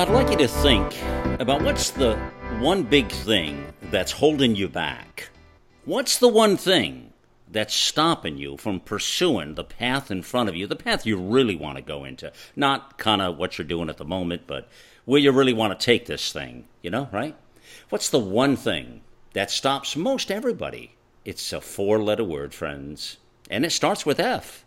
I'd like you to think about what's the one big thing that's holding you back. What's the one thing that's stopping you from pursuing the path in front of you, the path you really want to go into? Not kind of what you're doing at the moment, but where you really want to take this thing, you know, right? What's the one thing that stops most everybody? It's a four letter word, friends, and it starts with F.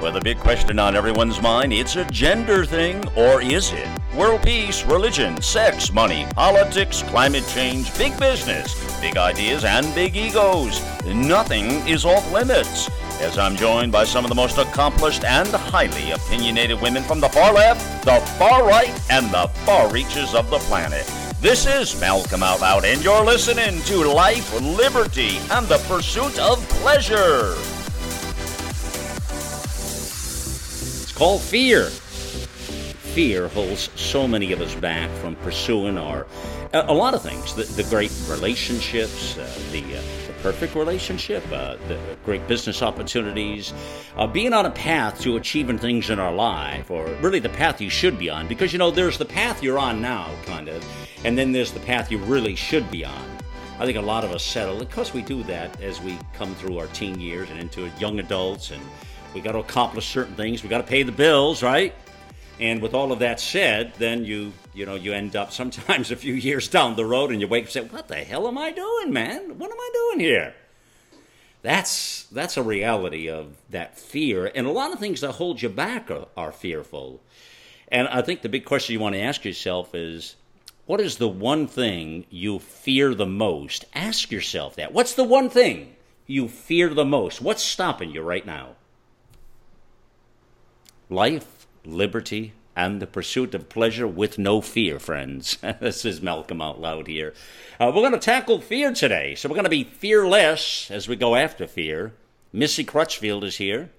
Well, the big question on everyone's mind, it's a gender thing, or is it? World peace, religion, sex, money, politics, climate change, big business, big ideas, and big egos. Nothing is off limits. As I'm joined by some of the most accomplished and highly opinionated women from the far left, the far right, and the far reaches of the planet. This is Malcolm Out Loud, and you're listening to Life, Liberty, and the Pursuit of Pleasure. Called fear. Fear holds so many of us back from pursuing our a, a lot of things. The, the great relationships, uh, the, uh, the perfect relationship, uh, the great business opportunities, uh, being on a path to achieving things in our life, or really the path you should be on. Because you know, there's the path you're on now, kind of, and then there's the path you really should be on. I think a lot of us settle because we do that as we come through our teen years and into young adults and we got to accomplish certain things. We got to pay the bills, right? And with all of that said, then you you know you end up sometimes a few years down the road, and you wake up and say, "What the hell am I doing, man? What am I doing here?" That's that's a reality of that fear, and a lot of things that hold you back are, are fearful. And I think the big question you want to ask yourself is, what is the one thing you fear the most? Ask yourself that. What's the one thing you fear the most? What's stopping you right now? Life, liberty, and the pursuit of pleasure with no fear, friends. this is Malcolm Out Loud here. Uh, we're going to tackle fear today, so we're going to be fearless as we go after fear. Missy Crutchfield is here.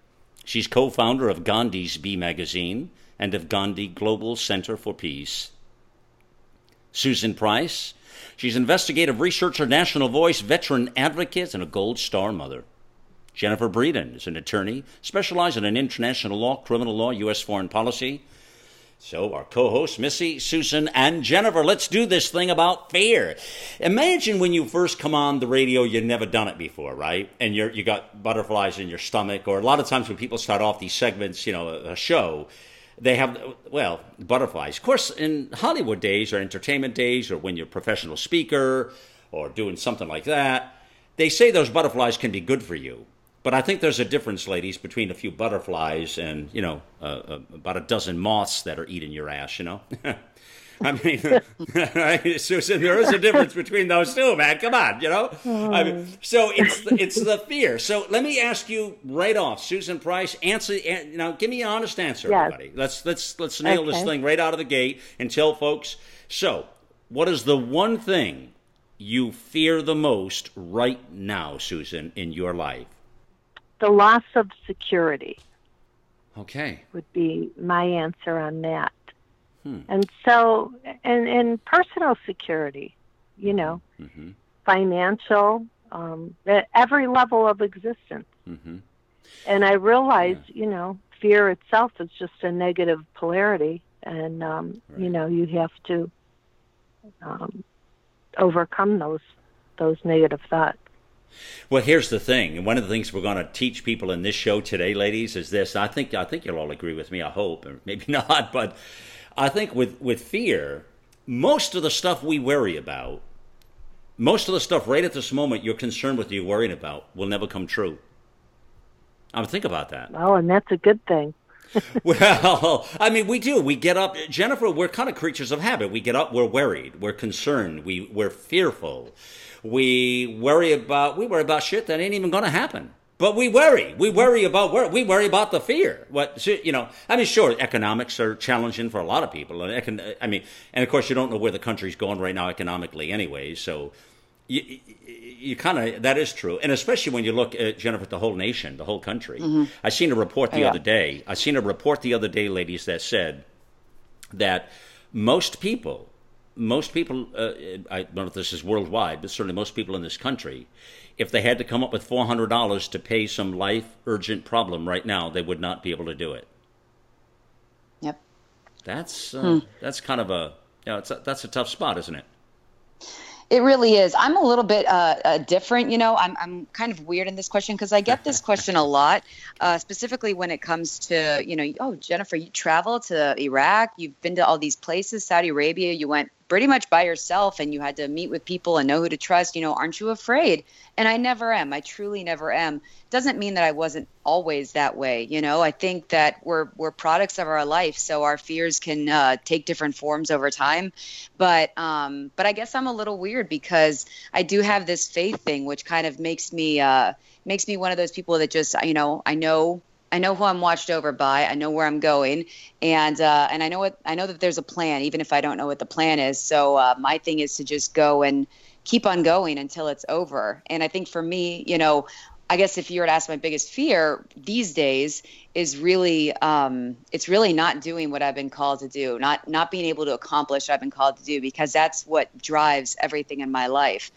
She's co founder of Gandhi's Bee magazine and of Gandhi Global Center for Peace. Susan Price. She's investigative researcher, national voice, veteran advocate, and a Gold Star mother. Jennifer Breedon is an attorney specializing in international law, criminal law, U.S. foreign policy. So, our co hosts, Missy, Susan, and Jennifer, let's do this thing about fear. Imagine when you first come on the radio, you've never done it before, right? And you're, you got butterflies in your stomach, or a lot of times when people start off these segments, you know, a, a show, they have, well, butterflies. Of course, in Hollywood days or entertainment days, or when you're a professional speaker or doing something like that, they say those butterflies can be good for you. But I think there's a difference, ladies, between a few butterflies and you know uh, uh, about a dozen moths that are eating your ass. You know, I mean, Susan, there is a difference between those two, man. Come on, you know. I mean, so it's the, it's the fear. So let me ask you right off, Susan Price. Answer you know, give me an honest answer, yes. everybody. Let's let's let's nail okay. this thing right out of the gate and tell folks. So, what is the one thing you fear the most right now, Susan, in your life? The loss of security. Okay. Would be my answer on that. Hmm. And so, and, and personal security, you know, mm-hmm. financial, um, at every level of existence. Mm-hmm. And I realize, yeah. you know, fear itself is just a negative polarity, and um, right. you know, you have to um, overcome those those negative thoughts. Well, here's the thing, and one of the things we're going to teach people in this show today, ladies, is this. I think I think you'll all agree with me. I hope, or maybe not, but I think with with fear, most of the stuff we worry about, most of the stuff right at this moment you're concerned with, you're worrying about, will never come true. I would think about that. Oh, and that's a good thing. well, I mean, we do. We get up, Jennifer. We're kind of creatures of habit. We get up, we're worried, we're concerned, we we're fearful. We worry about we worry about shit that ain't even going to happen. But we worry. We worry about we worry about the fear. What you know? I mean, sure, economics are challenging for a lot of people. And I mean, and of course, you don't know where the country's going right now economically, anyway. So you, you kind of that is true, and especially when you look at Jennifer, the whole nation, the whole country. Mm-hmm. I seen a report the yeah. other day. I seen a report the other day, ladies, that said that most people most people, uh, I don't know if this is worldwide, but certainly most people in this country, if they had to come up with $400 to pay some life urgent problem right now, they would not be able to do it. Yep. That's uh, hmm. that's kind of a, you know, it's a, that's a tough spot, isn't it? It really is. I'm a little bit uh, uh, different. You know, I'm, I'm kind of weird in this question because I get this question a lot, uh, specifically when it comes to, you know, oh, Jennifer, you travel to Iraq, you've been to all these places, Saudi Arabia, you went pretty much by yourself and you had to meet with people and know who to trust, you know, aren't you afraid? And I never am. I truly never am. Doesn't mean that I wasn't always that way. You know, I think that we're we're products of our life, so our fears can uh, take different forms over time. But um, but I guess I'm a little weird because I do have this faith thing, which kind of makes me uh, makes me one of those people that just you know I know I know who I'm watched over by. I know where I'm going, and uh, and I know what I know that there's a plan, even if I don't know what the plan is. So uh, my thing is to just go and keep on going until it's over. And I think for me, you know, I guess if you were to ask my biggest fear these days is really um, it's really not doing what I've been called to do, not not being able to accomplish what I've been called to do because that's what drives everything in my life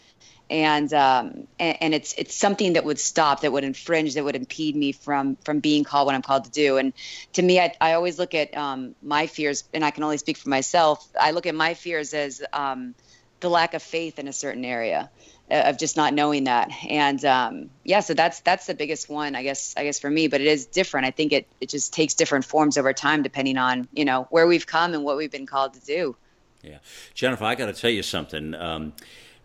and um, and, and, it's it's something that would stop, that would infringe, that would impede me from from being called what I'm called to do. And to me, I, I always look at um, my fears, and I can only speak for myself. I look at my fears as um, the lack of faith in a certain area, uh, of just not knowing that. And um, yeah, so that's that's the biggest one, I guess. I guess for me, but it is different. I think it it just takes different forms over time, depending on you know where we've come and what we've been called to do. Yeah, Jennifer, I got to tell you something um,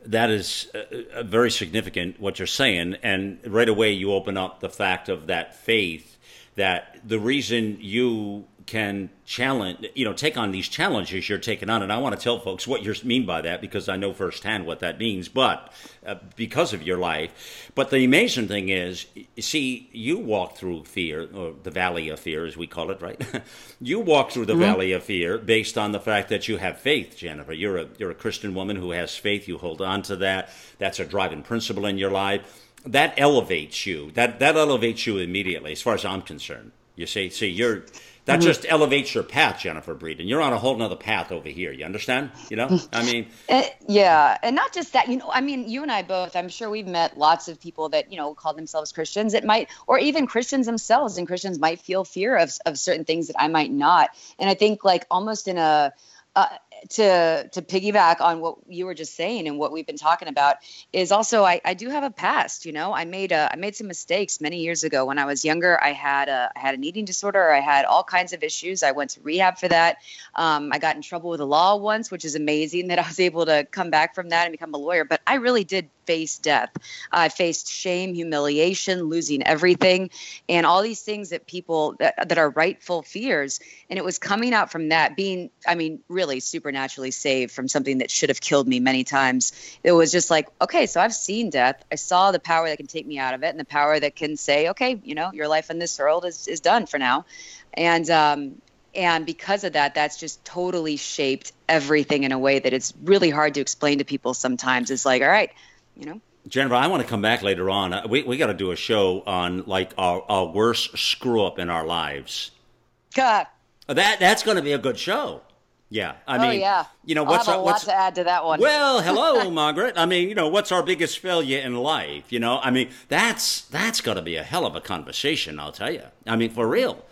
that is uh, uh, very significant what you're saying and right away you open up the fact of that faith that the reason you can challenge, you know, take on these challenges you're taking on. And I want to tell folks what you mean by that because I know firsthand what that means, but uh, because of your life. But the amazing thing is, see, you walk through fear, or the valley of fear, as we call it, right? you walk through the mm-hmm. valley of fear based on the fact that you have faith, Jennifer. You're a, you're a Christian woman who has faith. You hold on to that. That's a driving principle in your life. That elevates you. That, that elevates you immediately, as far as I'm concerned. You see, see, you're that mm-hmm. just elevates your path, Jennifer Breedon. You're on a whole nother path over here. You understand? You know, I mean, uh, yeah, and not just that. You know, I mean, you and I both. I'm sure we've met lots of people that you know call themselves Christians. It might, or even Christians themselves, and Christians might feel fear of of certain things that I might not. And I think like almost in a uh, to to piggyback on what you were just saying and what we've been talking about is also I, I do have a past you know I made a I made some mistakes many years ago. When I was younger I had a I had an eating disorder. I had all kinds of issues. I went to rehab for that. Um, I got in trouble with the law once which is amazing that I was able to come back from that and become a lawyer. But I really did face death I faced shame humiliation losing everything and all these things that people that, that are rightful fears and it was coming out from that being I mean really supernaturally saved from something that should have killed me many times. It was just like, okay, so I've seen death. I saw the power that can take me out of it and the power that can say, okay, you know, your life in this world is, is done for now. And, um, and because of that, that's just totally shaped everything in a way that it's really hard to explain to people sometimes. It's like, all right, you know, Jennifer, I want to come back later on. Uh, we we got to do a show on like our, our worst screw up in our lives. God. That that's going to be a good show. Yeah, I oh, mean, yeah. you know, I'll what's our, what's to add to that one? Well, hello, Margaret. I mean, you know, what's our biggest failure in life? You know, I mean, that's that's got to be a hell of a conversation. I'll tell you. I mean, for real.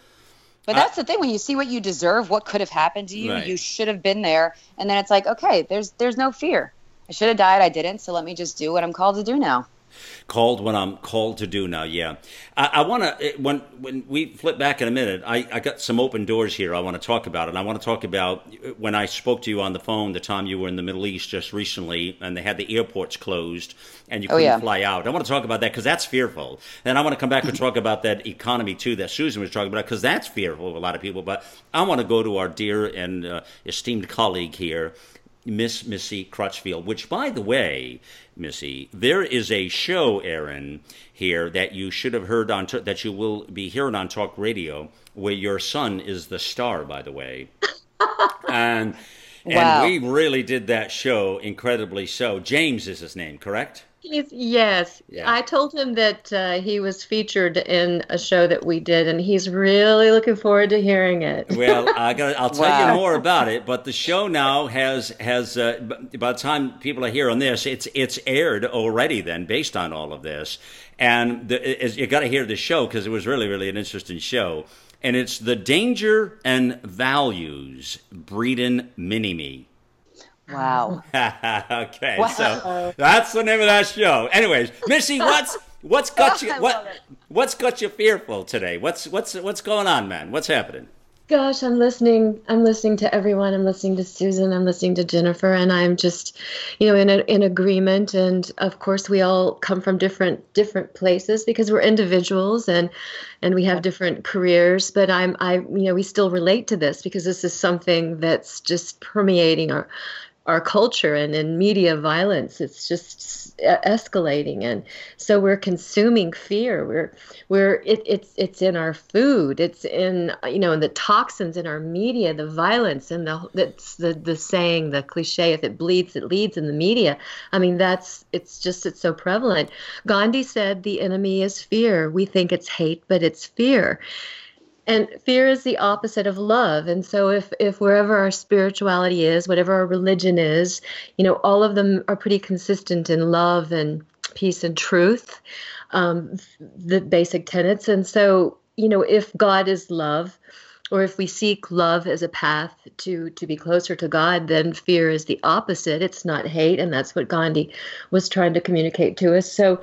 But that's the thing when you see what you deserve, what could have happened to you, right. you should have been there, and then it's like, okay, there's there's no fear. I should have died, I didn't, so let me just do what I'm called to do now. Called when I'm called to do now. Yeah, I, I want to when when we flip back in a minute. I, I got some open doors here. I want to talk about, and I want to talk about when I spoke to you on the phone the time you were in the Middle East just recently, and they had the airports closed and you oh, couldn't oh, yeah. fly out. I want to talk about that because that's fearful. And I want to come back and talk about that economy too that Susan was talking about because that's fearful of a lot of people. But I want to go to our dear and uh, esteemed colleague here, Miss Missy Crutchfield, which, by the way, Missy, there is a show, Aaron, here that you should have heard on, that you will be hearing on talk radio, where your son is the star, by the way. and Wow. And we really did that show incredibly so. James is his name, correct? He's, yes, yeah. I told him that uh, he was featured in a show that we did, and he's really looking forward to hearing it. well, I got I'll tell wow. you more about it. But the show now has has uh, by the time people are hearing this, it's it's aired already. Then, based on all of this, and the, you got to hear the show because it was really really an interesting show. And it's the danger and values breeding mini me. Wow. okay, wow. so that's the name of that show. Anyways, Missy, what's what's got you what what's got you fearful today? What's what's what's going on, man? What's happening? Gosh, I'm listening. I'm listening to everyone. I'm listening to Susan. I'm listening to Jennifer, and I'm just, you know, in a, in agreement. And of course, we all come from different different places because we're individuals and and we have different careers. But I'm I you know we still relate to this because this is something that's just permeating our our culture and in media violence it's just escalating. And so we're consuming fear. We're we're it, it's it's in our food. It's in you know in the toxins in our media the violence and the that's the the saying the cliche if it bleeds it leads in the media. I mean that's it's just it's so prevalent. Gandhi said the enemy is fear. We think it's hate but it's fear and fear is the opposite of love. And so if if wherever our spirituality is whatever our religion is you know all of them are pretty consistent in love and peace and truth um, the basic tenets. And so you know if god is love or if we seek love as a path to to be closer to god then fear is the opposite. It's not hate and that's what gandhi was trying to communicate to us. So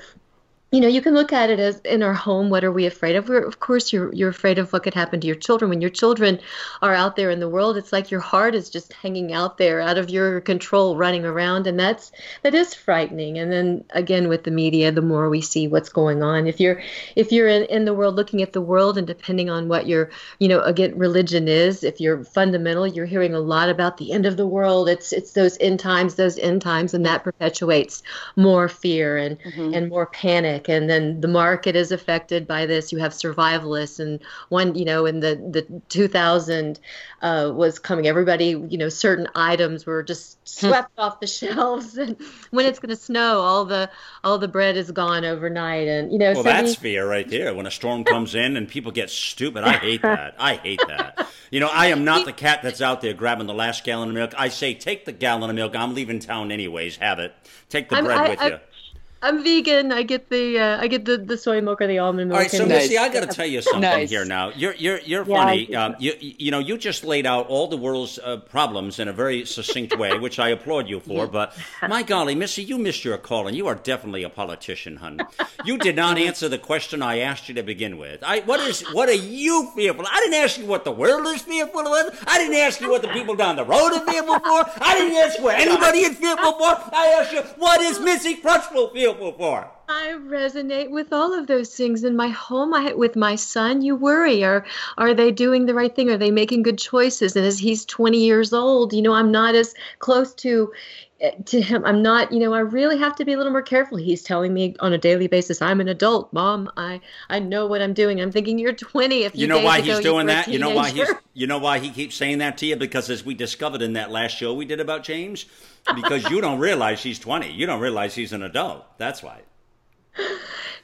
you know, you can look at it as in our home, what are we afraid of? We're, of course, you're you're afraid of what could happen to your children. When your children are out there in the world, it's like your heart is just hanging out there, out of your control, running around, and that's that is frightening. And then again, with the media, the more we see what's going on. If you're if you're in, in the world, looking at the world, and depending on what your you know again religion is, if you're fundamental, you're hearing a lot about the end of the world. It's it's those end times, those end times, and that perpetuates more fear and mm-hmm. and more panic and then the market is affected by this. You have survivalists and one you know in the the 2000 uh, was coming. Everybody you know certain items were just hmm. swept off the shelves and when it's going to snow all the all the bread is gone overnight and you know well so that's fear right there. When a storm comes in and people get stupid i hate that. I hate that. You know i am not the cat that's out there grabbing the last gallon of milk. I say take the gallon of milk. I'm leaving town anyways. Have it. Take the bread I, with I, you I'm vegan. I get the uh, I get the, the soy milk or the almond milk. All right, so nice. Missy, I got to tell you something nice. here now. You're you're you're yeah, funny. Um, you you know you just laid out all the world's uh, problems in a very succinct way, which I applaud you for. But my golly, Missy, you missed your call, and you are definitely a politician, hun. You did not answer the question I asked you to begin with. I what is what are you fearful? I didn't ask you what the world is fearful of. I didn't ask you what the people down the road are fearful for. I didn't ask what anybody is fearful for. I asked you what is Missy Crutchfield fearful for? I resonate with all of those things in my home. I, with my son, you worry: are are they doing the right thing? Are they making good choices? And as he's 20 years old, you know, I'm not as close to to him. I'm not, you know, I really have to be a little more careful. He's telling me on a daily basis, "I'm an adult, mom. I I know what I'm doing." I'm thinking, "You're 20." If you know why he's doing that, you know why he's you know why he keeps saying that to you because as we discovered in that last show we did about James because you don't realize she's 20. You don't realize she's an adult. That's why.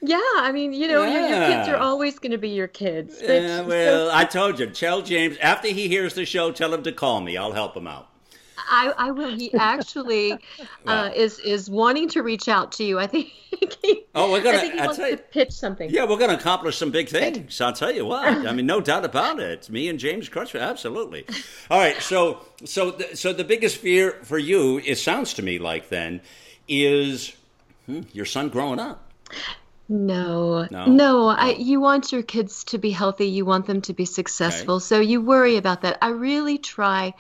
Yeah, I mean, you know, yeah. your, your, kids are always going to be your kids. Yeah, well, so- I told you. Tell James, after he hears the show, tell him to call me. I'll help him out. I, I will. He actually uh, is is wanting to reach out to you. I think. He, oh, we're gonna. I think he wants to pitch something. Yeah, we're gonna accomplish some big things. I'll tell you what. I mean, no doubt about it. It's me and James Crutchfield, absolutely. All right, so so the, so the biggest fear for you, it sounds to me like then, is hmm, your son growing up. No, no, no. I, you want your kids to be healthy. You want them to be successful. Okay. So you worry about that. I really try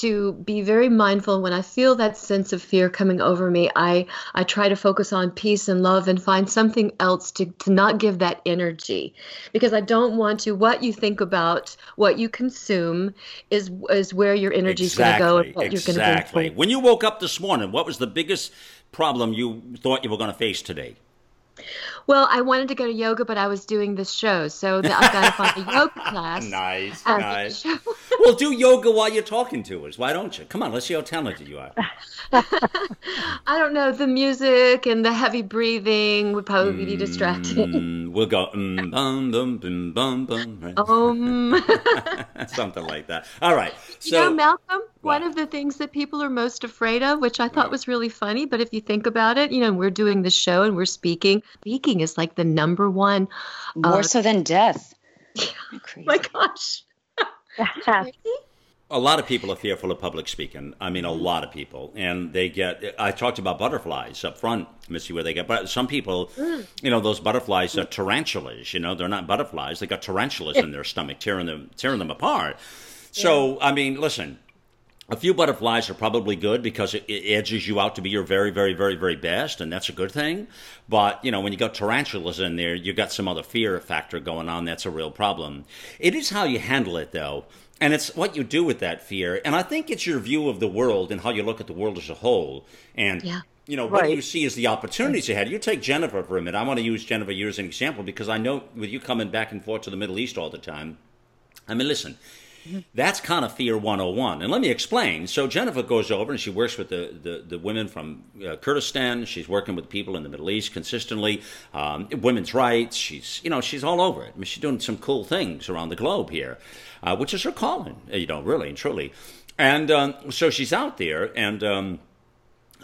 to be very mindful when I feel that sense of fear coming over me. I I try to focus on peace and love and find something else to to not give that energy, because I don't want to. What you think about, what you consume, is is where your energy is exactly, going to go and what exactly. you're going to bring. When you woke up this morning, what was the biggest problem you thought you were going to face today? Well, I wanted to go to yoga, but I was doing this show, so I've got to find a yoga class. nice, nice. well, do yoga while you're talking to us. Why don't you? Come on, let's see how talented you are. I don't know. The music and the heavy breathing would probably be distracting. Mm, we'll go mm, bum bum bum bum bum. Right? Um. Something like that. All right. So, you know, Malcolm? One of the things that people are most afraid of, which I thought what? was really funny, but if you think about it, you know, we're doing the show and we're speaking. Speaking is like the number one. More uh, so than death. Yeah. My gosh. a lot of people are fearful of public speaking. I mean, a lot of people, and they get. I talked about butterflies up front, Missy, where they get. But some people, mm. you know, those butterflies are tarantulas. You know, they're not butterflies. They got tarantulas in their stomach, tearing them, tearing them apart. So. I mean, listen, a few butterflies are probably good because it, it, edges you out to be your very, very, very, very best, and that's a good thing. But you know, when you got tarantulas in there, you got some other fear factor going on. That's a real problem. It is how you handle it, though, and it's what you do with that fear. And I think it's your view of the world and how you look at the world as a whole. And yeah. you know what you see is the opportunities ahead. You take Jennifer for a minute. I want to use Jennifer here as an example because I know with you coming back and forth to the Middle East all the time. I mean, listen that's kind of Fear 101. And let me explain. So Jennifer goes over and she works with the, the, the women from uh, Kurdistan. She's working with people in the Middle East consistently. Um, women's rights. She's, you know, she's all over it. I mean, she's doing some cool things around the globe here, uh, which is her calling, you know, really and truly. And um, so she's out there and... Um,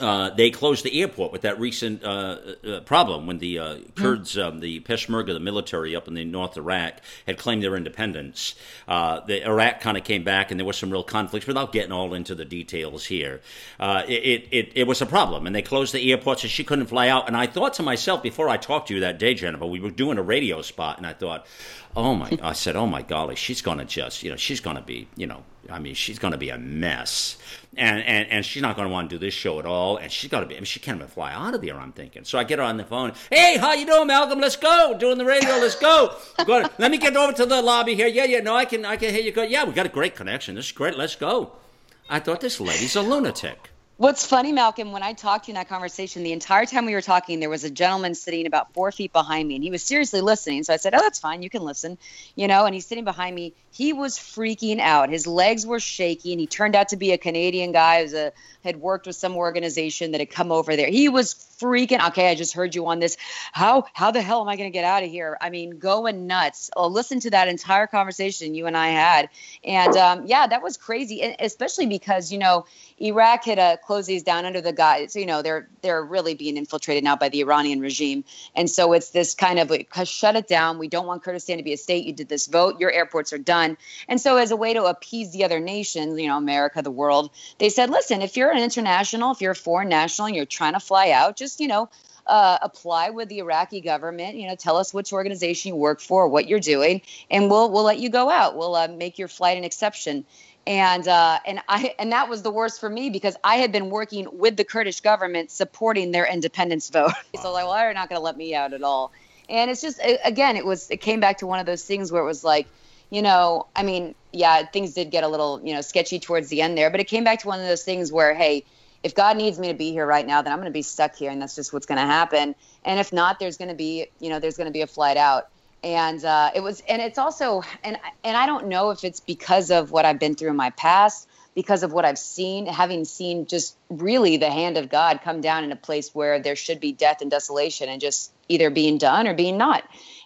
uh, they closed the airport with that recent uh, uh, problem when the uh, Kurds, um, the Peshmerga, the military up in the North Iraq, had claimed their independence. Uh, the Iraq kind of came back, and there was some real conflicts. Without getting all into the details here, uh, it, it it was a problem, and they closed the airport, so she couldn't fly out. And I thought to myself before I talked to you that day, Jennifer, we were doing a radio spot, and I thought, oh my, I said, oh my golly, she's going to just, you know, she's going to be, you know, I mean, she's going to be a mess. And, and, and she's not going to want to do this show at all. And she's got to be, I mean, she can't even fly out of there, I'm thinking. So I get her on the phone. Hey, how you doing, Malcolm? Let's go. Doing the radio. Let's go. go let me get over to the lobby here. Yeah, yeah, no, I can, I can hear you go. Yeah, we got a great connection. This is great. Let's go. I thought this lady's a lunatic. What's funny, Malcolm, when I talked to you in that conversation, the entire time we were talking, there was a gentleman sitting about four feet behind me, and he was seriously listening. So I said, Oh, that's fine. You can listen. You know, and he's sitting behind me. He was freaking out. His legs were shaking. He turned out to be a Canadian guy who had worked with some organization that had come over there. He was freaking, okay, I just heard you on this. How, how the hell am I going to get out of here? I mean, going nuts. I'll listen to that entire conversation you and I had. And um, yeah, that was crazy. Especially because, you know, Iraq had uh, closed these down under the guise. You know, they're they're really being infiltrated now by the Iranian regime, and so it's this kind of like, shut it down. We don't want Kurdistan to be a state. You did this vote. Your airports are done. And so, as a way to appease the other nations, you know, America, the world, they said, listen, if you're an international, if you're a foreign national, and you're trying to fly out, just you know. Uh, apply with the Iraqi government. You know, tell us which organization you work for, what you're doing, and we'll we'll let you go out. We'll uh, make your flight an exception and uh, and I and that was the worst for me because I had been working with the Kurdish government supporting their independence vote. So like, well, they're not going to let me out at all. And it's just again, it was it came back to one of those things where it was like, you know, I mean, yeah, things did get a little you know sketchy towards the end there, but it came back to one of those things where hey. If God needs me to be here right now, then I'm going to be stuck here, and that's just what's going to happen. And if not, there's going to be, you know, there's going to be a flight out and uh, it was and it's also and and i don't know if it's because of what i've been through in my past because of what i've seen having seen just really the hand of god come down in a place where there should be death and desolation and just either being done or being not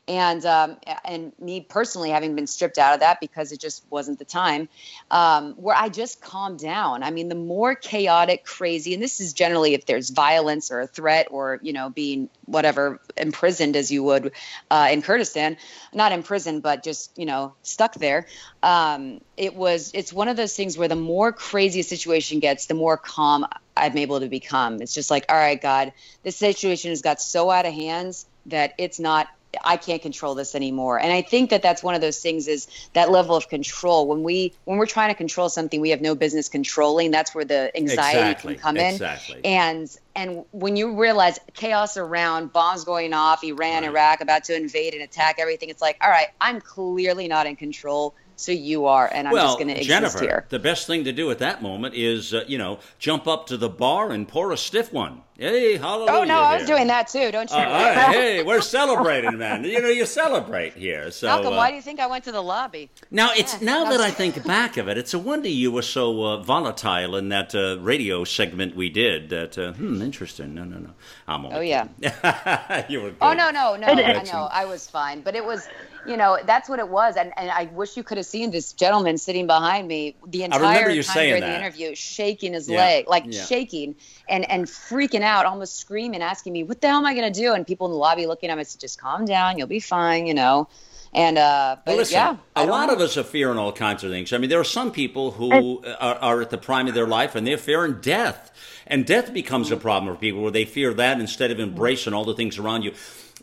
and um, and me personally having been stripped out of that because it just wasn't the time um, where i just calmed down. I mean the more chaotic crazy and this is generally if there's violence or a threat or you know being whatever imprisoned as you would uh, in kurdistan not imprisoned but just you know stuck there um, it was it's one of those things where the more crazy a situation gets the more calm i'm able to become. It's just like all right god this situation has got so out of hands that it's not I can't control this anymore. And I think that that's one of those things is that level of control. When we when we're trying to control something we have no business controlling, that's where the anxiety exactly. can come in. exactly. And and when you realize chaos around, bombs going off, Iran, right. Iraq about to invade and attack everything, it's like, all right, I'm clearly not in control so you are, and I'm well, just going to exist Jennifer, here. The best thing to do at that moment is, uh, you know, jump up to the bar and pour a stiff one. Hey, hallelujah! Oh no, I was here. doing that too. Don't you? Uh, all right, hey, we're celebrating, man. You know, you celebrate here. So Malcolm, uh, why do you think I went to the lobby? now it's Yeah, now that that I think back of it, it's a wonder you were so uh, volatile in that uh, radio segment we did. That uh, hmm, interesting. No, no, no. I'm only Oh yeah. you were. Good. Oh no, no, no. And- I know. I was fine, but it was, you know, that's what it was. And and I wish you could have seen this gentleman sitting behind me the remember entire you time saying during that. the interview, shaking his Yeah, leg, like yeah. shaking and and freaking out, almost screaming, asking me, "What the hell am I gonna do?" And people in the lobby looking at me, I said, "Just calm down, you'll be fine," you know. And uh, but listen, yeah, I a don't lot know. of us are fearing all kinds of things. I mean, there are some people who are, are at the prime of their life and they're fearing death. And death becomes a problem for people where they fear that instead of embracing all the things around you.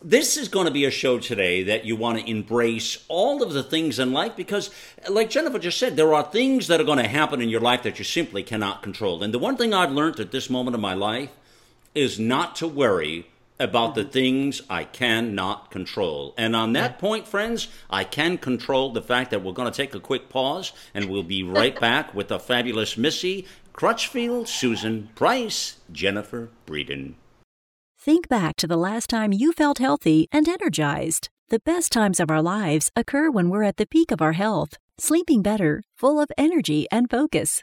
This is going to be a show today that you want to embrace all of the things in life because, like Jennifer just said, there are things that are going to happen in your life that you simply cannot control. And the one thing I've learned at this moment of my life is not to worry about the mm-hmm. things I cannot control. And on that point, friends, I can control the fact that we're going to take a quick pause and we'll be right back with the fabulous Missy Crutchfield, Susan Price, Jennifer Breedon. Think back to the last time you felt healthy and energized. The best times of our lives occur when we're at the peak of our health, sleeping better, full of energy and focus.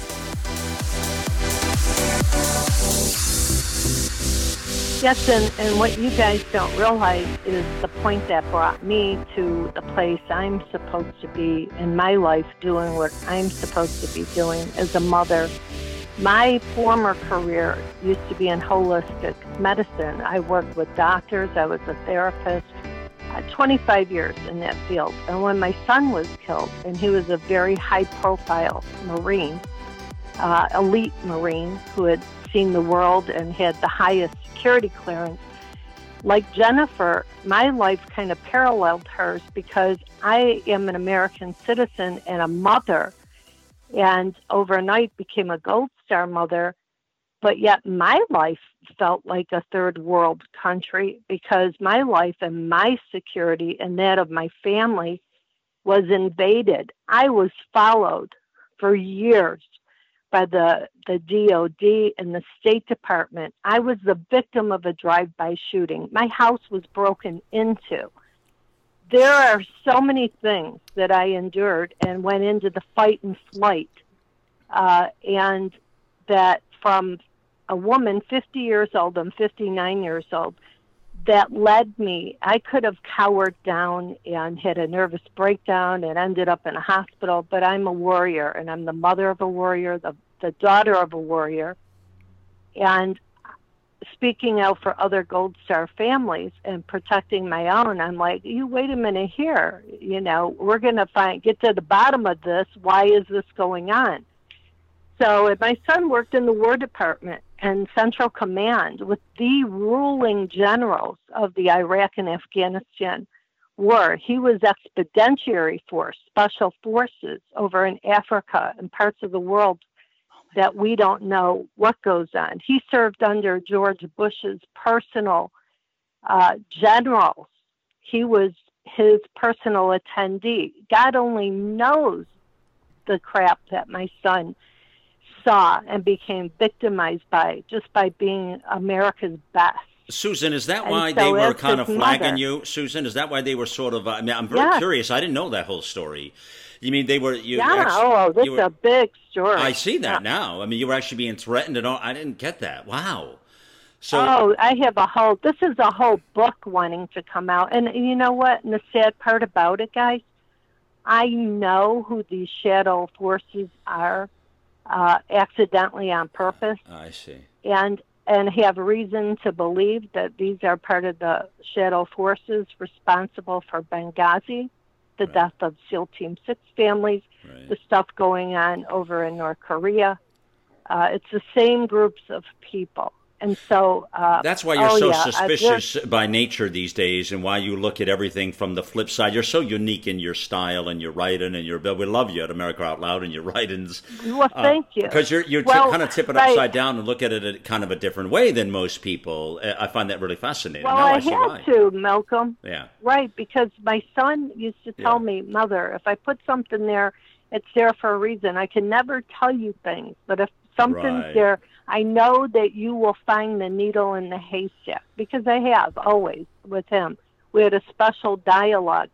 Yes, and, and what you guys don't realize is the point that brought me to the place I'm supposed to be in my life doing what I'm supposed to be doing as a mother. My former career used to be in holistic medicine. I worked with doctors, I was a therapist, uh, 25 years in that field. And when my son was killed, and he was a very high profile Marine, uh, elite Marine who had seen the world and had the highest security clearance. Like Jennifer, my life kind of paralleled hers because I am an American citizen and a mother, and overnight became a Gold Star mother. But yet, my life felt like a third world country because my life and my security and that of my family was invaded. I was followed for years by the, the DOD and the State Department. I was the victim of a drive by shooting. My house was broken into. There are so many things that I endured and went into the fight and flight. Uh, and that from a woman 50 years old, I'm 59 years old, that led me. I could have cowered down and had a nervous breakdown and ended up in a hospital, but I'm a warrior and I'm the mother of a warrior, the, the daughter of a warrior. And speaking out for other Gold Star families and protecting my own, I'm like, you wait a minute here. You know, we're going to find, get to the bottom of this. Why is this going on? So, and my son worked in the War Department and Central Command with the ruling generals of the Iraq and Afghanistan war. He was expeditionary force, special forces over in Africa and parts of the world that we don't know what goes on. He served under George Bush's personal uh, generals. He was his personal attendee. God only knows the crap that my son saw and became victimized by just by being America's best. Susan, is that And why so they were kind of flagging mother- you? Susan, is that why they were sort of? uh, I mean, I'm very Yes. curious. I didn't know that whole story. You mean they were? You yeah, oh, this is a big story. I see that Yeah. now. I mean, you were actually being threatened and all. I didn't get that. Wow. So oh, I have a whole. This is a whole book wanting to come out, and you know what? And the sad part about it, guys, I know who these shadow forces are, uh, accidentally on purpose. I see. And and have reason to believe that these are part of the shadow forces responsible for Benghazi, the Right. death of SEAL Team Six families, Right. the stuff going on over in North Korea. Uh, it's the same groups of people, and so uh, That's why you're oh, so yeah, uh, suspicious by nature these days, and why you look at everything from the flip side. You're so unique in your style and your writing and your. We love you at America Out Loud and your writings. Well, thank you. Because you're you're Well, kind of tip it right. upside down and look at it a, kind of a different way than most people. Uh, I find that really fascinating. Well, now I, see had why. to, Malcolm. Yeah. Right, because my son used to tell Yeah. me, Mother, if I put something there, it's there for a reason. I can never tell you things, but if something's Right. there, I know that you will find the needle in the haystack because I have always with him. We had a special dialogue.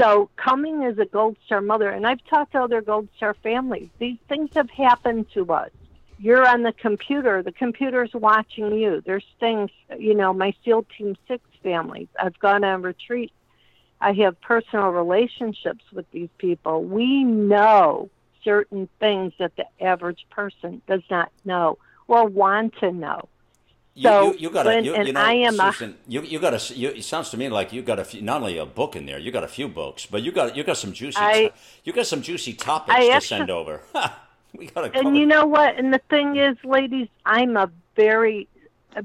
So, coming as a Gold Star mother, and I've talked to other Gold Star families, these things have happened to us. You're on the computer, the computer's watching you. There's things, you know, my SEAL Team 6 families. I've gone on retreat. I have personal relationships with these people. We know certain things that the average person does not know or want to know. You, So, you, you got a, you, you know, I am a- you, you got a, you, it sounds to me like you got a few, not only a book in there, you got a few books, but you got, you got some juicy, I- you got some juicy topics I to actually- send over. we got to And you know what? And the thing is, ladies, I'm a very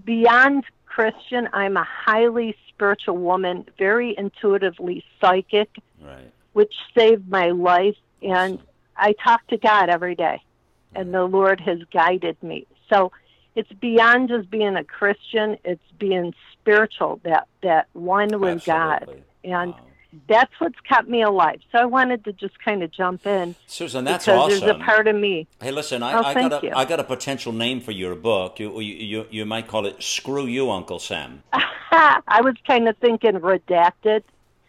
beyond Christian. I'm a highly spiritual woman, very intuitively psychic, right. which saved my life. And I talk to God every day, and the Lord has guided me. So it's beyond just being a Christian; it's being spiritual. That that one with God, and Wow. that's what's kept me alive. So I wanted to just kind of jump in Susan, that's because awesome. there's a part of me. Hey, listen, I, Oh, I got a, you. I got a potential name for your book. You, you, you, you might call it "Screw You, Uncle Sam." I was kind of thinking redacted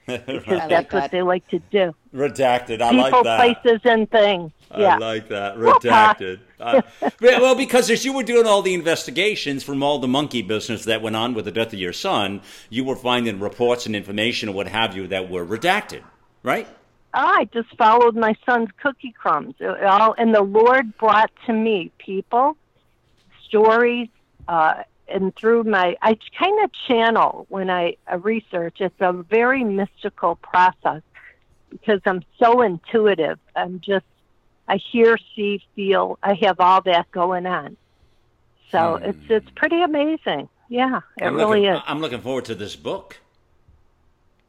because I that's what they like to do. Redacted. I People, like that. places, and things. Yeah. I like that. Redacted. Uh, well, because as you were doing all the investigations from all the monkey business that went on with the death of your son, you were finding reports and information and what have you that were redacted, right? I just followed my son's cookie crumbs. All, and the Lord brought to me people, stories, uh, and through my, I kind of channel when I uh, research. It's a very mystical process because I'm so intuitive. I'm just, I hear, see, feel. I have all that going on. So Hmm. it's it's pretty amazing. Yeah, it I'm really looking, is. I'm looking forward to this book.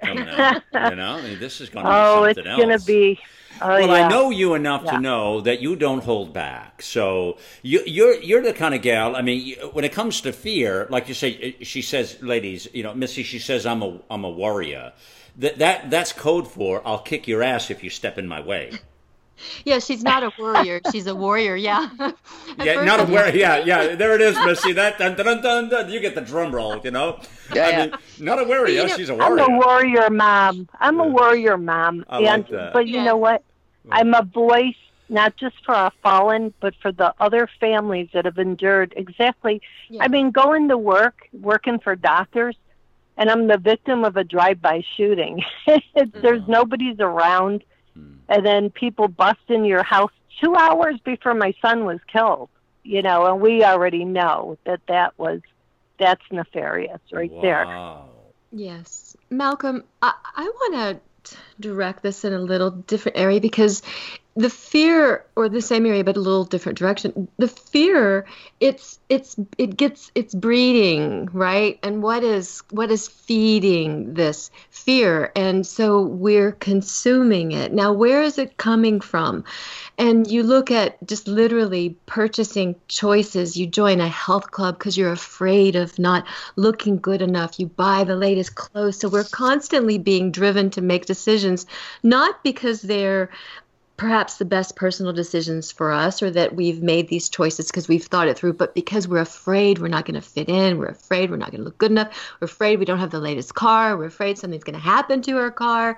Coming out, you know, I mean, this is going to Oh, be it's something going to be. Oh, well, yeah. I know you enough Yeah. to know that you don't hold back. So you, you're you're the kind of gal. I mean, when it comes to fear, like you say, eh, she says, ladies, you know, Missy, she says, I'm a I'm a warrior. That that that's code for I'll kick your ass if you step in my way. Yeah, she's not a warrior. She's a warrior. Yeah. Yeah, not a I'm- warrior. Yeah, yeah. There it is, Missy. That dun, dun, dun, dun, you get the drum roll. You know. Yeah, I yeah. mean, not a warrior. You know, she's a I'm a warrior mom. I'm a warrior mom. I like and that. but you Yeah. know what? I'm a voice not just for our fallen, but for the other families that have endured exactly. Yeah. I mean, going to work, working for doctors, and I'm the victim of a drive-by shooting. There's mm. nobody's around, and then people bust in your house two hours before my son was killed. You know, and we already know that that was that's nefarious right there. Yes. Malcolm, I, I want to direct this in a little different area because the fear or the same area but a little different direction. The fear it's it's it gets it's breeding right? And what is what is feeding this fear? And so we're consuming it. Now where is it coming from? And you look at just literally purchasing choices. You join a health club because you're afraid of not looking good enough. You buy the latest clothes. So we're constantly being driven to make decisions not because they're perhaps the best personal decisions for us or that we've made these choices because we've thought it through, but because we're afraid we're not going to fit in, we're afraid we're not going to look good enough, we're afraid we don't have the latest car, we're afraid something's going to happen to our car,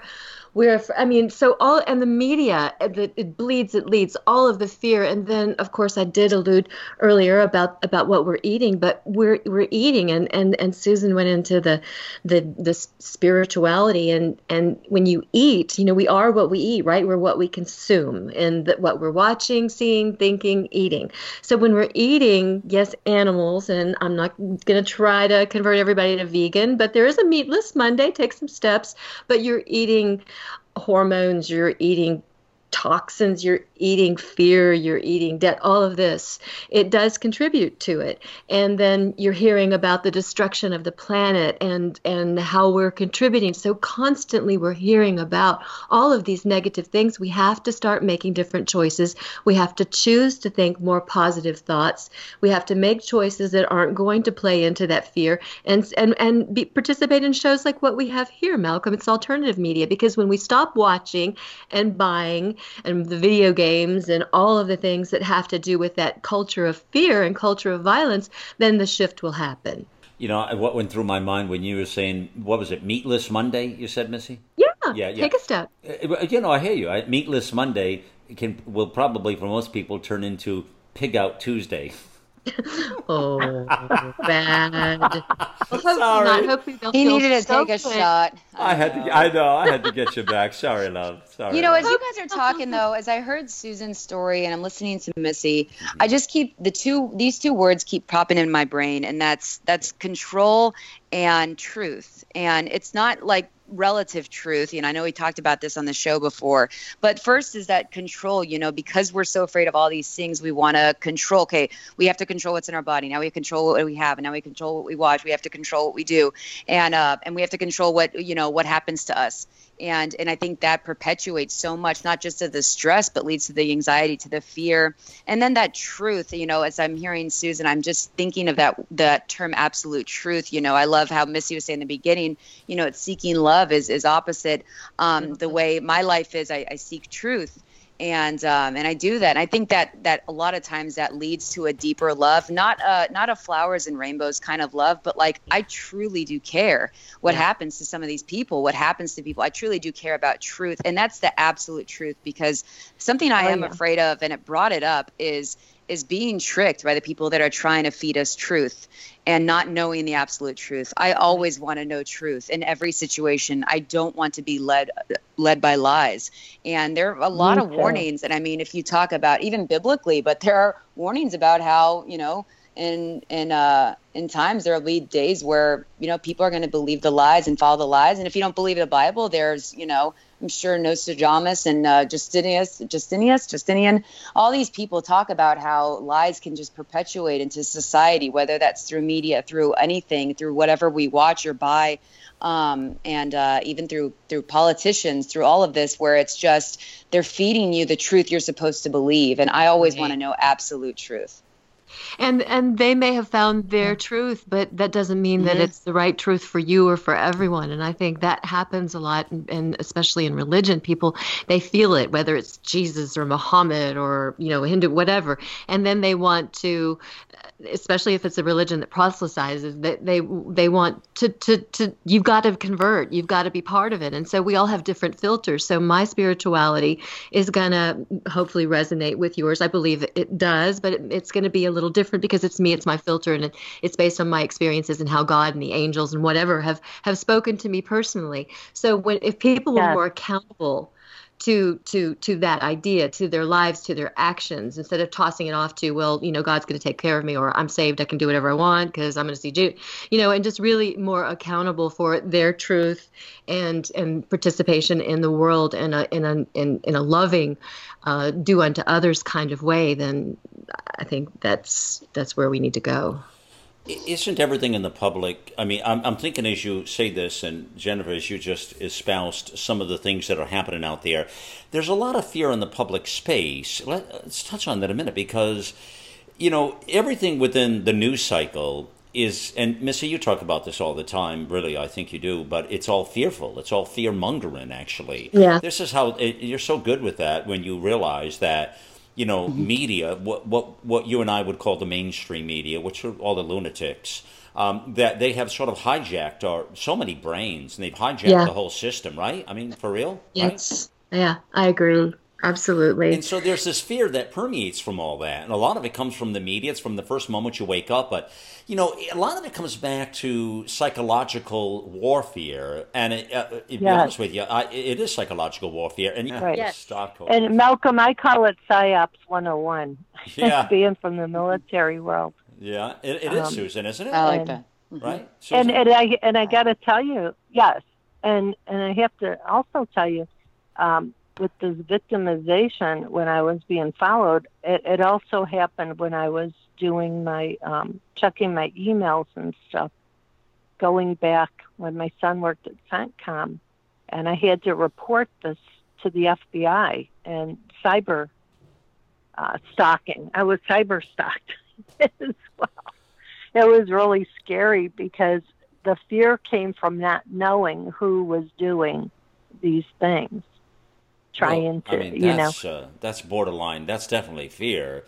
we're i mean so all and the media uh, it, it bleeds it leads all of the fear. And then of course i did allude earlier about about what we're eating but we're we're eating. And and and susan went into the the the spirituality. And and when you eat you know we are what we eat right? We're what we consume and that what we're watching seeing thinking eating. So when we're eating yes animals and i'm not going to try to convert everybody to vegan but there is a meatless monday take some steps but you're eating hormones, you're eating toxins, you're eating fear, you're eating debt, all of this, it does contribute to it. And then you're hearing about the destruction of the planet and and how we're contributing. So constantly we're hearing about all of these negative things. We have to start making different choices. We have to choose to think more positive thoughts. We have to make choices that aren't going to play into that fear and and and be, participate in shows like what we have here, Malcolm. It's alternative media because when we stop watching and buying and the video games and all of the things that have to do with that culture of fear and culture of violence, then the shift will happen. You know, what went through my mind when you were saying, what was it, Meatless Monday, you said, Missy? Yeah, yeah, yeah. take a step. Uh, you know, I hear you. Meatless Monday can will probably, for most people, turn into Pig Out Tuesday. oh, bad. Well, Sorry. Not. he needed to so take a shot. I, I had to. I know. I had to get you back. Sorry, love. Sorry. You know, love. as you guys are talking though, as I heard Susan's story and I'm listening to Missy, mm-hmm. I just keep the two. These two words keep popping in my brain, and that's that's control and truth. And it's not like relative truth. You know, I know we talked about this on the show before, but first is that control, you know, because we're so afraid of all these things, we want to control. Okay, we have to control what's in our body. Now we control what we have, and now we control what we watch. We have to control what we do, and uh, and we have to control what you know what happens to us and and i think that perpetuates so much not just to the stress but leads to the anxiety to the fear. And then that truth you know as i'm hearing susan i'm just thinking of that that term absolute truth. You know i love how missy was saying in the beginning you know it's seeking love is is opposite um, the way my life is. I, I seek truth and um, and I do that. And I think that that a lot of times that leads to a deeper love, not a not a flowers and rainbows kind of love, but like I truly do care what yeah. happens to some of these people, what happens to people. I truly do care about truth, and that's the absolute truth. Because something I oh, am yeah. afraid of, and it brought it up, is is being tricked by the people that are trying to feed us truth and not knowing the absolute truth. I always want to know truth in every situation. I don't want to be led led by lies. And there are a lot Me of warnings and I mean if you talk about even biblically, but there are warnings about how, you know, in in uh in times there'll be days where you know people are going to believe the lies and follow the lies and if you don't believe the bible there's you know i'm sure nostradamus and uh, justinius justinius justinian all these people talk about how lies can just perpetuate into society whether that's through media through anything through whatever we watch or buy um, and uh, even through through politicians through all of this where it's just they're feeding you the truth you're supposed to believe. And i always want to know absolute truth and and they may have found their truth but that doesn't mean that it's the right truth for you or for everyone. And i think that happens a lot and, and, especially in religion people they feel it whether it's jesus or muhammad or you know hindu whatever. And then they want to especially if it's a religion that proselytizes that they, they want to to to you've got to convert. You've got to be part of it. And so we all have different filters. So my spirituality is going to hopefully resonate with yours. I believe it does but it, it's going to be a little different because it's me, it's my filter, and it, it's based on my experiences and how God and the angels and whatever have have spoken to me personally. So when if people were more accountable to to to that idea to their lives to their actions. Instead of tossing it off to well you know god's going to take care of me or i'm saved i can do whatever i want because i'm going to see Jude, you know and just really more accountable for their truth and and participation in the world in a in a in, in a loving uh, do unto others kind of way then i think that's that's where we need to go isn't everything in the public? I mean, I'm, I'm, thinking as you say this, and Jennifer, as you just espoused some of the things that are happening out there, there's a lot of fear in the public space. Let, us touch on that a minute because, you know, everything within the news cycle is, and Missy, you talk about this all the time, really, I think you do, but it's all fearful. It's all fear mongering, actually. Yeah. This is how it, you're so good with that when you realize that you know, mm-hmm. media, what, what, what you and I would call the mainstream media, which are all the lunatics, um, that they have sort of hijacked our so many brains and they've hijacked yeah. the whole system, right? I mean, for real? Yes. Right? Yeah, I agree. Absolutely. And so there's this fear that permeates from all that. And a lot of it comes from the media. It's from the first moment you wake up. But, you know, a lot of it comes back to psychological warfare. And it, uh, to yes. be honest with you, I, it is psychological warfare. And right. yes. And Malcolm, I call it PSYOPs 101. Yeah. Being from the military world. Yeah, it, it is, um, Susan, isn't it? I like and, that. Mm-hmm. Right? Susan? And, and I and I got to tell you, yes. And and I have to also tell you, um, with this victimization when I was being followed, it, it also happened when I was doing my um, checking my emails and stuff. Going back when my son worked at CENTCOM, and I had to report this to the FBI and cyber uh, stalking. I was cyber stalked as well. It was really scary because the fear came from not knowing who was doing these things trying well, to, I mean, you know. Uh, that's borderline. That's definitely fear.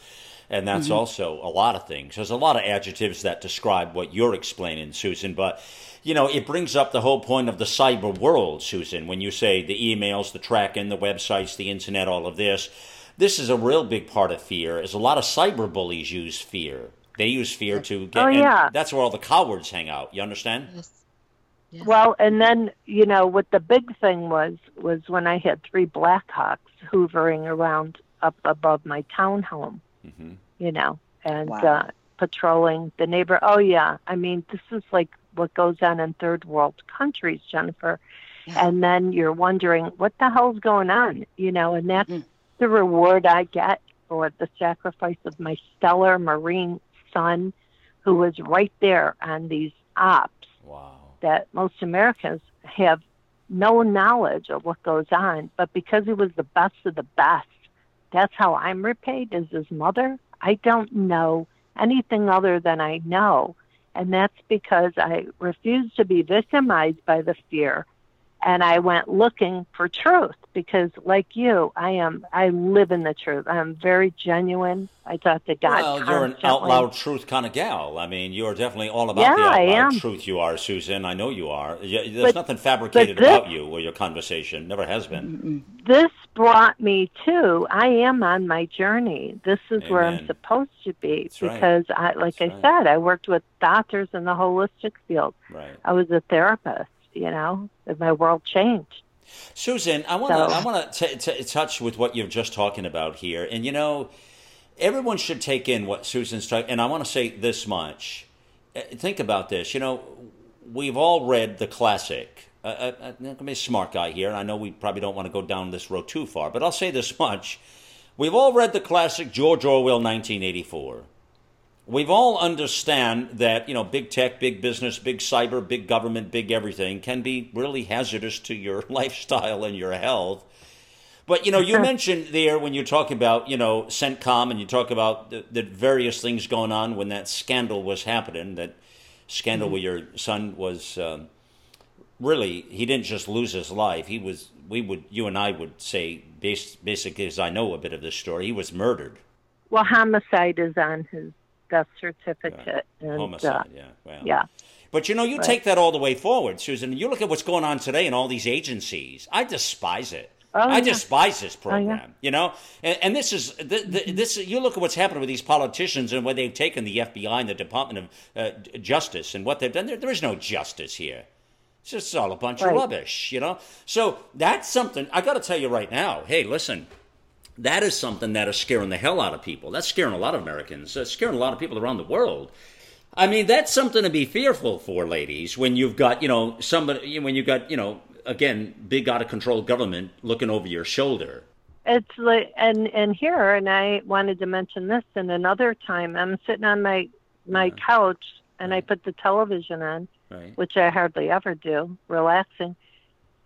And that's mm-hmm. also a lot of things. There's a lot of adjectives that describe what you're explaining, Susan. But, you know, it brings up the whole point of the cyber world, Susan, when you say the emails, the tracking, the websites, the internet, all of this. This is a real big part of fear, is a lot of cyber bullies use fear. They use fear to get. Oh, yeah. That's where all the cowards hang out. You understand? Yes. Well, and then you know what the big thing was was when I had three Blackhawks hoovering around up above my townhome, mm-hmm. you know, and wow. uh, patrolling the neighbor. Oh yeah, I mean this is like what goes on in third world countries, Jennifer. Yeah. And then you're wondering what the hell's going on, you know, and that's mm-hmm. the reward I get for the sacrifice of my stellar Marine son, who was right there on these ops. Wow that most Americans have no knowledge of what goes on, but because he was the best of the best, that's how I'm repaid as his mother. I don't know anything other than I know. And that's because I refuse to be victimized by the fear and I went looking for truth because, like you, I am. I live in the truth. I'm very genuine. I talk to God. Well, constantly. you're an out loud truth kind of gal. I mean, you're definitely all about yeah, the out loud truth. You are, Susan. I know you are. There's but, nothing fabricated this, about you or your conversation. Never has been. This brought me to. I am on my journey. This is Amen. where I'm supposed to be That's because right. I, like That's I right. said, I worked with doctors in the holistic field. Right. I was a therapist you know, my world changed. Susan, I want to so, I want to touch with what you're just talking about here, and you know, everyone should take in what Susan's talking. And I want to say this much: uh, think about this. You know, we've all read the classic. Uh, uh, uh I'm going to be a smart guy here, and I know we probably don't want to go down this road too far, but I'll say this much: we've all read the classic George Orwell, 1984 we've all understand that you know big tech big business big cyber big government big everything can be really hazardous to your lifestyle and your health. But you know you mentioned there when you're talking about you know centcom and you talk about the, the various things going on when that scandal was happening that scandal mm-hmm. where your son was um, really he didn't just lose his life. He was we would you and i would say based, basically as i know a bit of this story he was murdered. Well homicide is on his death certificate. And, Homicide, uh, yeah. Well, yeah. But you know, you take that all the way forward, Susan. You look at what's going on today in all these agencies. I despise it. Oh, I yeah. despise this program. Oh, yeah. You know, and, and, this is the, the, this. You look at what's happened with these politicians and where they've taken the FBI and the Department of uh, Justice and what they've done. There, there is no justice here. It's just all a bunch right. of rubbish. You know. So that's something I got to tell you right now. Hey, listen that is something that is scaring the hell out of people. That's scaring a lot of Americans. That's scaring a lot of people around the world. I mean, that's something to be fearful for, ladies. When you've got, you know, somebody, when you've got, you know, again, big out of control government looking over your shoulder. It's like, and and here, and I wanted to mention this. in another time, I'm sitting on my my yeah. couch, and right. I put the television on, right. which I hardly ever do, relaxing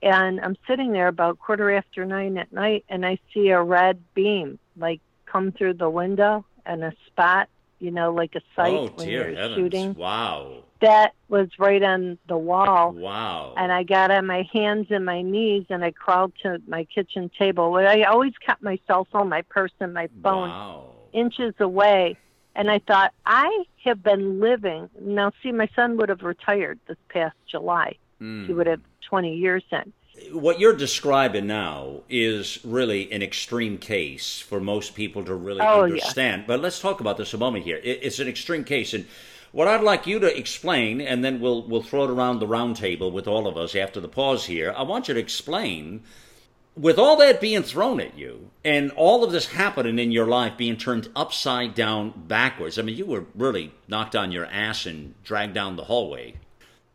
and I'm sitting there about quarter after nine at night, and I see a red beam like come through the window and a spot, you know, like a sight oh, when dear you're heavens. shooting. Wow. That was right on the wall. Wow. And I got on my hands and my knees and I crawled to my kitchen table. Where I always kept my cell phone, my purse, and my phone Wow. inches away. And I thought, I have been living. Now, see, my son would have retired this past July. Hmm. He would have 20 years in. What you're describing now is really an extreme case for most people to really Oh, yeah. understand. But let's talk about this a moment here. It's an extreme case, and what I'd like you to explain, and then we'll we'll throw it around the round table with all of us after the pause here. I want you to explain, with all that being thrown at you, and all of this happening in your life being turned upside down, backwards. I mean, you were really knocked on your ass and dragged down the hallway.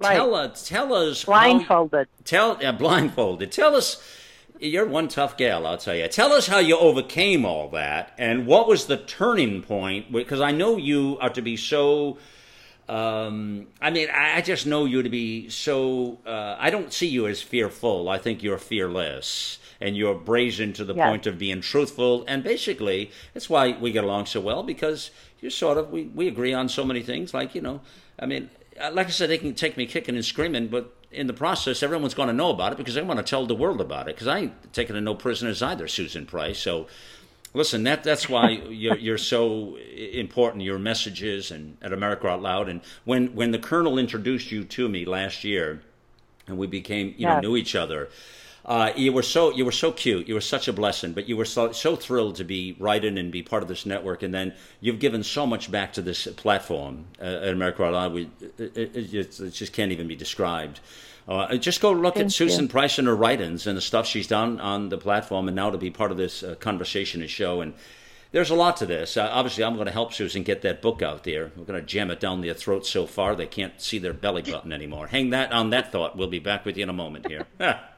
Right. Tell us, tell us, how- Blindfolded. Tell uh, blindfolded. Tell us. You're one tough gal, I'll tell you. Tell us how you overcame all that, and what was the turning point? Because I know you are to be so. Um, I mean, I just know you to be so. Uh, I don't see you as fearful. I think you're fearless, and you're brazen to the Yes. point of being truthful. And basically, that's why we get along so well because you're sort of we we agree on so many things. Like you know, I mean, Uh, like I said, they can take me kicking and screaming, but in the process, everyone's going to know about it because they want to tell the world about it. Because I ain't taking no prisoners either, Susan Price. So, listen, that that's why you're you're so important. Your messages and at America Out Loud. And when when the Colonel introduced you to me last year, and we became you know knew each other. Uh, you were so you were so cute. You were such a blessing. But you were so so thrilled to be writing and be part of this network. And then you've given so much back to this platform uh, at America Out Loud. We, it, it, it, just- it just can't even be described. Uh, just go look at Thank Susan you. Price and her writings and the stuff she's done on the platform, and now to be part of this uh, conversation and show. And there's a lot to this. Uh, obviously, I'm going to help Susan get that book out there. We're going to jam it down their throat so far they can't see their belly button anymore. Hang that on that thought. We'll be back with you in a moment here.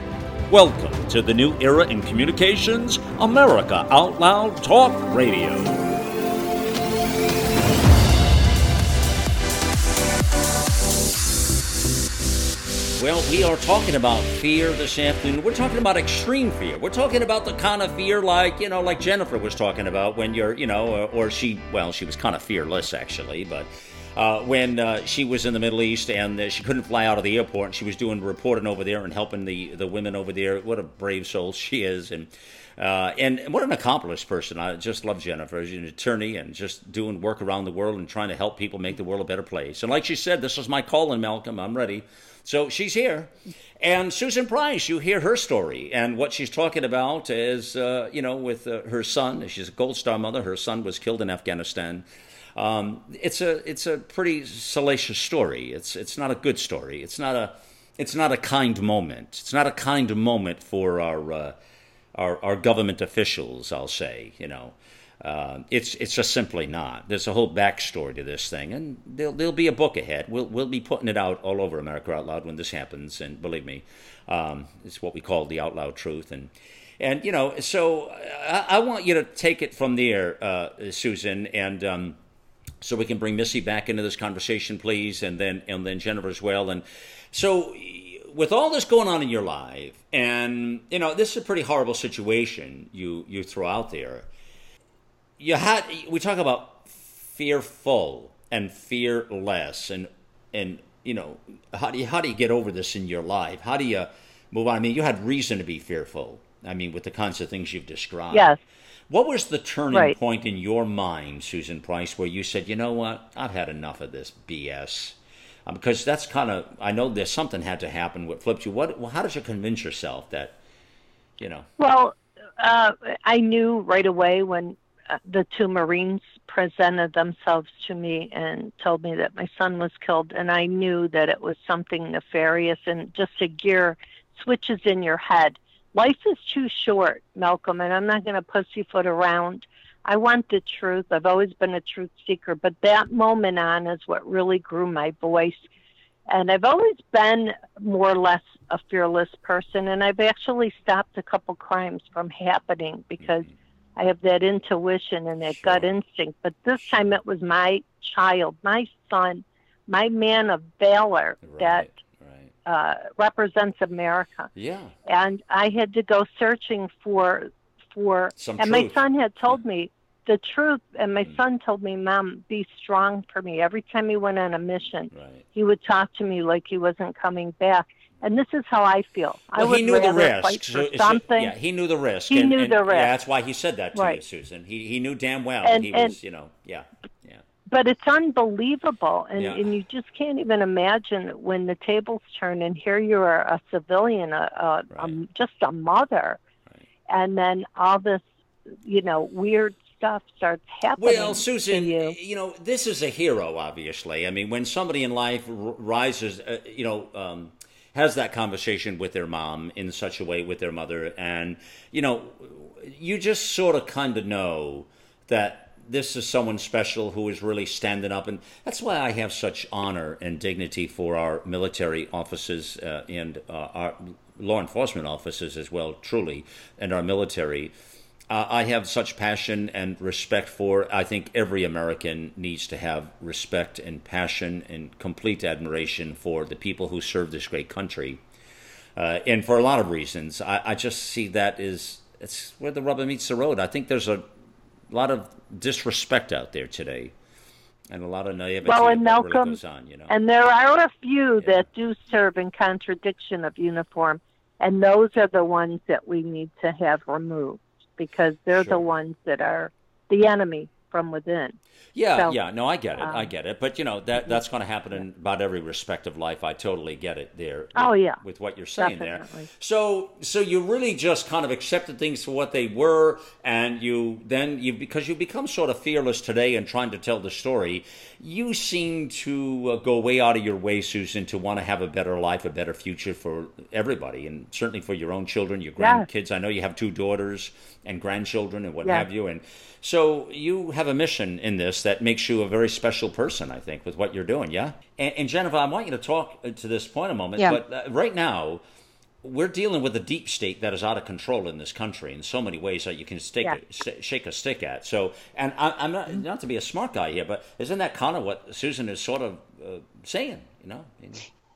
Welcome to the new era in communications, America Out Loud Talk Radio. Well, we are talking about fear this afternoon. We're talking about extreme fear. We're talking about the kind of fear like, you know, like Jennifer was talking about when you're, you know, or, or she, well, she was kind of fearless actually, but uh, when uh, she was in the Middle East and uh, she couldn't fly out of the airport and she was doing reporting over there and helping the, the women over there. What a brave soul she is. And uh, and what an accomplished person. I just love Jennifer. She's an attorney and just doing work around the world and trying to help people make the world a better place. And like she said, this is my calling, Malcolm. I'm ready. So she's here. And Susan Price, you hear her story. And what she's talking about is, uh, you know, with uh, her son. She's a Gold Star mother. Her son was killed in Afghanistan. Um, it's a it's a pretty salacious story. It's it's not a good story. It's not a it's not a kind moment. It's not a kind moment for our uh, our, our government officials. I'll say, you know, uh, it's it's just simply not. There's a whole backstory to this thing, and there'll there'll be a book ahead. We'll we'll be putting it out all over America Out Loud when this happens, and believe me, um, it's what we call the out loud truth, and. And you know, so I, I want you to take it from there, uh, Susan, and um, so we can bring Missy back into this conversation, please, and then and then Jennifer as well. And so, with all this going on in your life, and you know, this is a pretty horrible situation you you throw out there. You had we talk about fearful and fearless, and and you know, how do you how do you get over this in your life? How do you move on? I mean, you had reason to be fearful. I mean, with the kinds of things you've described. Yes. What was the turning Right. point in your mind, Susan Price, where you said, you know what, I've had enough of this BS? Um, because that's kind of, I know there's something had to happen what flipped you. What, well, how did you convince yourself that, you know? Well, uh, I knew right away when uh, the two Marines presented themselves to me and told me that my son was killed, and I knew that it was something nefarious and just a gear switches in your head. Life is too short, Malcolm, and I'm not going to pussyfoot around. I want the truth. I've always been a truth seeker, but that moment on is what really grew my voice. And I've always been more or less a fearless person, and I've actually stopped a couple crimes from happening because mm-hmm. I have that intuition and that sure. gut instinct. But this time it was my child, my son, my man of valor right. that uh, represents America. Yeah. And I had to go searching for for Some and truth. my son had told me the truth and my mm. son told me mom be strong for me every time he went on a mission right. he would talk to me like he wasn't coming back and this is how I feel. Well, I would he knew the risk. So, something. yeah, he knew the risk. He and, knew and, the risk. Yeah, that's why he said that to right. you, Susan. He he knew damn well and, he and, was, you know, yeah. But it's unbelievable, and yeah. and you just can't even imagine when the tables turn, and here you are, a civilian, a, a, right. a just a mother, right. and then all this, you know, weird stuff starts happening. Well, Susan, you. you. know, this is a hero, obviously. I mean, when somebody in life r- rises, uh, you know, um, has that conversation with their mom in such a way with their mother, and you know, you just sort of kind of know that this is someone special who is really standing up, and that's why I have such honor and dignity for our military officers uh, and uh, our law enforcement officers as well, truly, and our military uh, I have such passion and respect for. I think every American needs to have respect and passion and complete admiration for the people who serve this great country. Uh, and for a lot of reasons, I, I, just see that is it's where the rubber meets the road. I think there's a lot of disrespect out there today, and a lot of naivety well, and Malcolm, really goes on. You know, and there are a few Yeah. that do serve in contradiction of uniform, and those are the ones that we need to have removed because they're Sure. the ones that are the enemy from within. Yeah, So, yeah, no, I get it, I um, get it. But you know that that's going to happen in about every respect of life. I totally get it there. Oh, with- yeah. with what you're saying Definitely. there. So, so you really just kind of accepted things for what they were, and you then you because you become sort of fearless today and trying to tell the story. You seem to uh, go way out of your way, Susan, to want to have a better life, a better future for everybody, and certainly for your own children, your grandkids. I know you have two daughters and grandchildren and what Yes. have you, and so you have a mission in this that makes you a very special person, I think, with what you're doing. Yeah. And, and Jennifer, I want you to talk uh, to this point a moment. Yeah. But uh, right now, we're dealing with a deep state that is out of control in this country in so many ways that you can stick, Yeah. st- shake a stick at. So, and I, I'm not not to be a smart guy here, but isn't that kind of what Susan is sort of uh, saying? You know. I mean,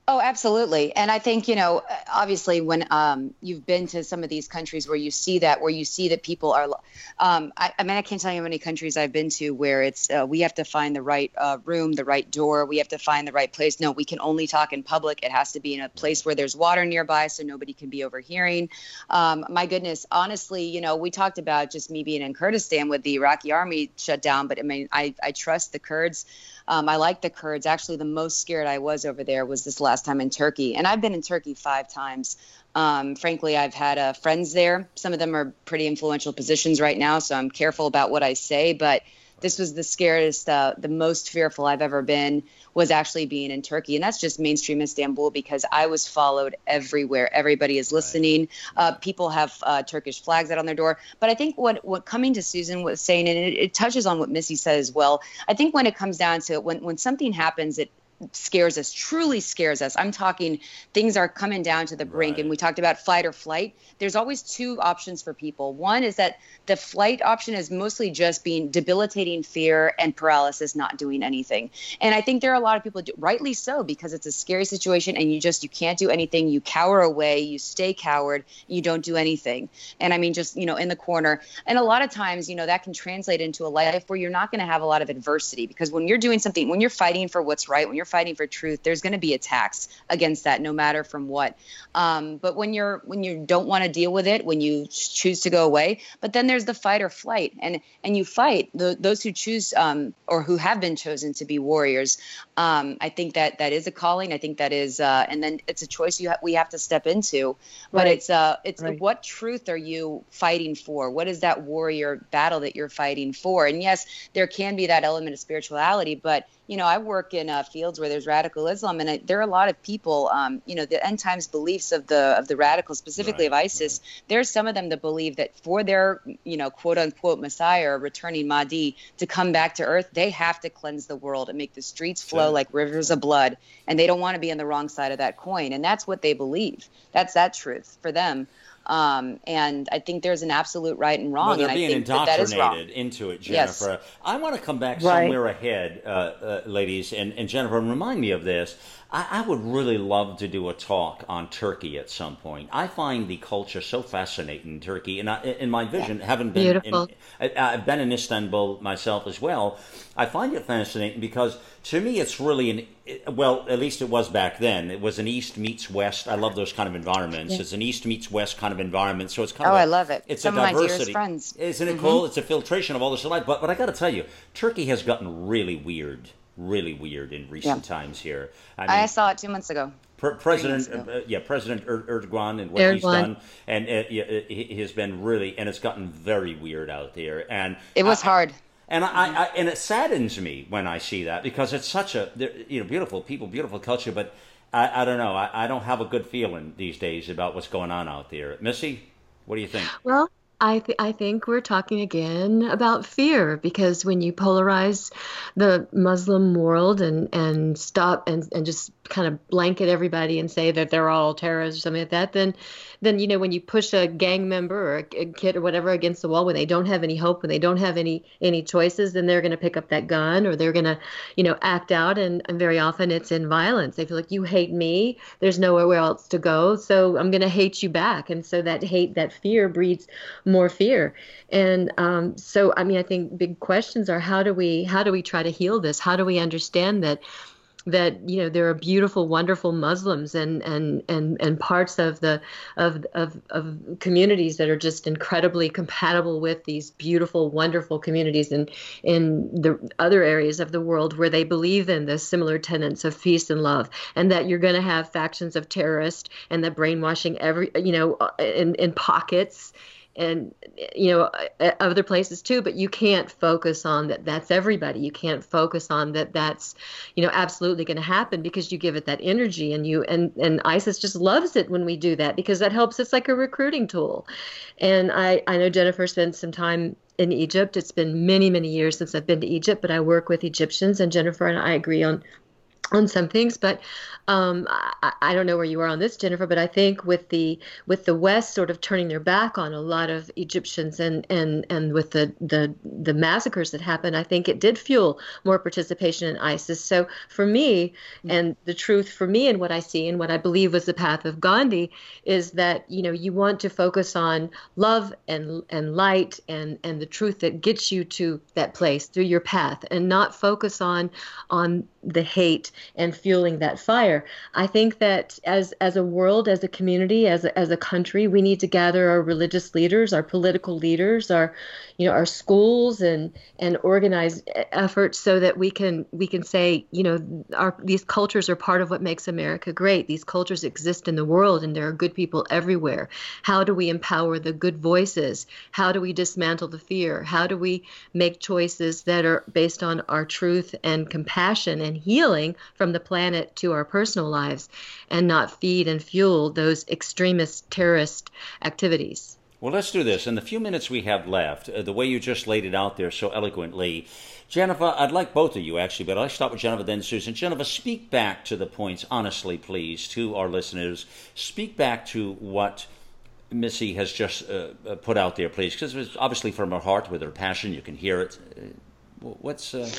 Oh, absolutely. And I think, you know, obviously when um, you've been to some of these countries where you see that, where you see that people are, um, I, I mean, I can't tell you how many countries I've been to where it's, uh, we have to find the right uh, room, the right door, we have to find the right place. No, we can only talk in public. It has to be in a place where there's water nearby so nobody can be overhearing. Um, my goodness, honestly, you know, we talked about just me being in Kurdistan with the Iraqi army shut down, but I mean, I, I trust the Kurds. Um, I like the Kurds. Actually, the most scared I was over there was this last time in Turkey, and I've been in Turkey five times. Um, frankly, I've had uh, friends there. Some of them are pretty influential positions right now, so I'm careful about what I say. But this was the scariest, uh, the most fearful I've ever been was actually being in Turkey, and that's just mainstream Istanbul because I was followed everywhere. Everybody is listening. Uh, people have uh, Turkish flags out on their door. But I think what what coming to Susan was saying, and it, it touches on what Missy said as well. I think when it comes down to it, when when something happens, it scares us truly scares us. I'm talking things are coming down to the brink Right. and we talked about flight or flight. There's always two options for people. One is that the flight option is mostly just being debilitating fear and paralysis not doing anything. And i think there are a lot of people do, rightly so because it's a scary situation and you just you can't do anything. You cower away you stay coward you don't do anything. And i mean just you know in the corner. And a lot of times you know that can translate into a life where you're not going to have a lot of adversity because when you're doing something when you're fighting for what's right when you're fighting for truth there's going to be attacks against that no matter from what. Um, but when you're when you don't want to deal with it when you choose to go away but then there's the fight or flight. And and you fight the, those who choose um, or who have been chosen to be warriors um, i think that that is a calling. I think that is uh, and then it's a choice you ha- we have to step into. But Right. it's uh it's Right. what truth are you fighting for? What is that warrior battle that you're fighting for? And yes there can be that element of spirituality but you know, I work in uh, fields where there's radical Islam, and I, there are a lot of people, um, you know, the end times beliefs of the of the radicals, specifically right, of ISIS. Right. There's some of them that believe that for their, you know, quote unquote Messiah or returning Mahdi to come back to Earth, they have to cleanse the world and make the streets flow sure. like rivers of blood, and they don't want to be on the wrong side of that coin, and that's what they believe. That's that truth for them. Um, and I think there's an absolute right and wrong. Well, they're and being I think indoctrinated that, that is wrong. into it, Jennifer. Yes. I want to come back right. somewhere ahead, uh, uh, ladies, and, and Jennifer, and remind me of this. I, I, would really love to do a talk on Turkey at some point. I find the culture so fascinating in Turkey, and I, in my vision, yeah. having been Beautiful. in, I, I've been in Istanbul myself as well. I find it fascinating because to me, it's really an well, at least it was back then. It was an East meets West. I love those kind of environments. Yeah. It's an East meets West kind of environment. So it's kind oh, of I love it. It's Some a diversity. Of my dearest friends. Isn't it mm-hmm. cool? It's a filtration of all this life. But but I got to tell you, Turkey has gotten really weird, really weird in recent yeah. times here. I, mean, I, saw it two months ago. President, uh, yeah, President er- Erdogan and what Erdogan. he's done, and it, it, it, has been really, and it's gotten very weird out there. And it was I, hard. And I, mm-hmm. I, and it saddens me when I see that because it's such a you know beautiful people, beautiful culture, but I, I don't know. I, I don't have a good feeling these days about what's going on out there. Missy, what do you think? Well, I, th- I think we're talking again about fear because when you polarize the Muslim world and, and stop and, and just kind of blanket everybody and say that they're all terrorists or something like that, then then you know when you push a gang member or a, kid or whatever against the wall when they don't have any hope, when they don't have any any choices, then they're going to pick up that gun or they're going to you know act out and, and very often it's in violence. They feel like you hate me, there's nowhere else to go, so I'm going to hate you back, and so that hate, that fear breeds more fear. And um, so I mean I think big questions are how do we how do we try to heal this? How do we understand that? That you know there are beautiful wonderful muslims and and and and parts of the of of of communities that are just incredibly compatible with these beautiful wonderful communities in in the other areas of the world where they believe in the similar tenets of peace and love and that you're going to have factions of terrorists and the brainwashing every you know uh, in in pockets and you know uh, uh, other places too but you can't focus on that that's everybody. You can't focus on that that's you know absolutely going to happen because you give it that energy and you and and isis just loves it when we do that because that helps. It's like a recruiting tool. And i i know jennifer spent some time in egypt. It's been many many years since i've been to egypt but i work with egyptians and jennifer and i agree on on some things but um, I, I, don't know where you are on this, Jennifer, but I think with the with the West sort of turning their back on a lot of Egyptians and and and with the the the massacres that happened, I think it did fuel more participation in ISIS. So for me, mm-hmm. and the truth for me and what I see and what I believe was the path of Gandhi is that you know you want to focus on love and and light and and the truth that gets you to that place through your path, and not focus on on the hate and fueling that fire I think that as as a world, as a community, as a, as a country, we need to gather our religious leaders, our political leaders, our you know our schools and and organize efforts so that we can we can say you know our these cultures are part of what makes America great. These cultures exist in the world, and there are good people everywhere. How do we empower the good voices? How do we dismantle the fear? How do we make choices that are based on our truth and compassion and healing from the planet to our personal lives, and not feed and fuel those extremist terrorist activities? Well, let's do this. In the few minutes we have left, uh, the way you just laid it out there so eloquently, Jennifer, I'd like both of you actually, but I'll start with Jennifer, then Susan. Jennifer, speak back to the points, honestly, please, to our listeners. Speak back to what Missy has just uh, uh put out there, please, because it's obviously from her heart, with her passion. You can hear it. Uh, what's. Uh,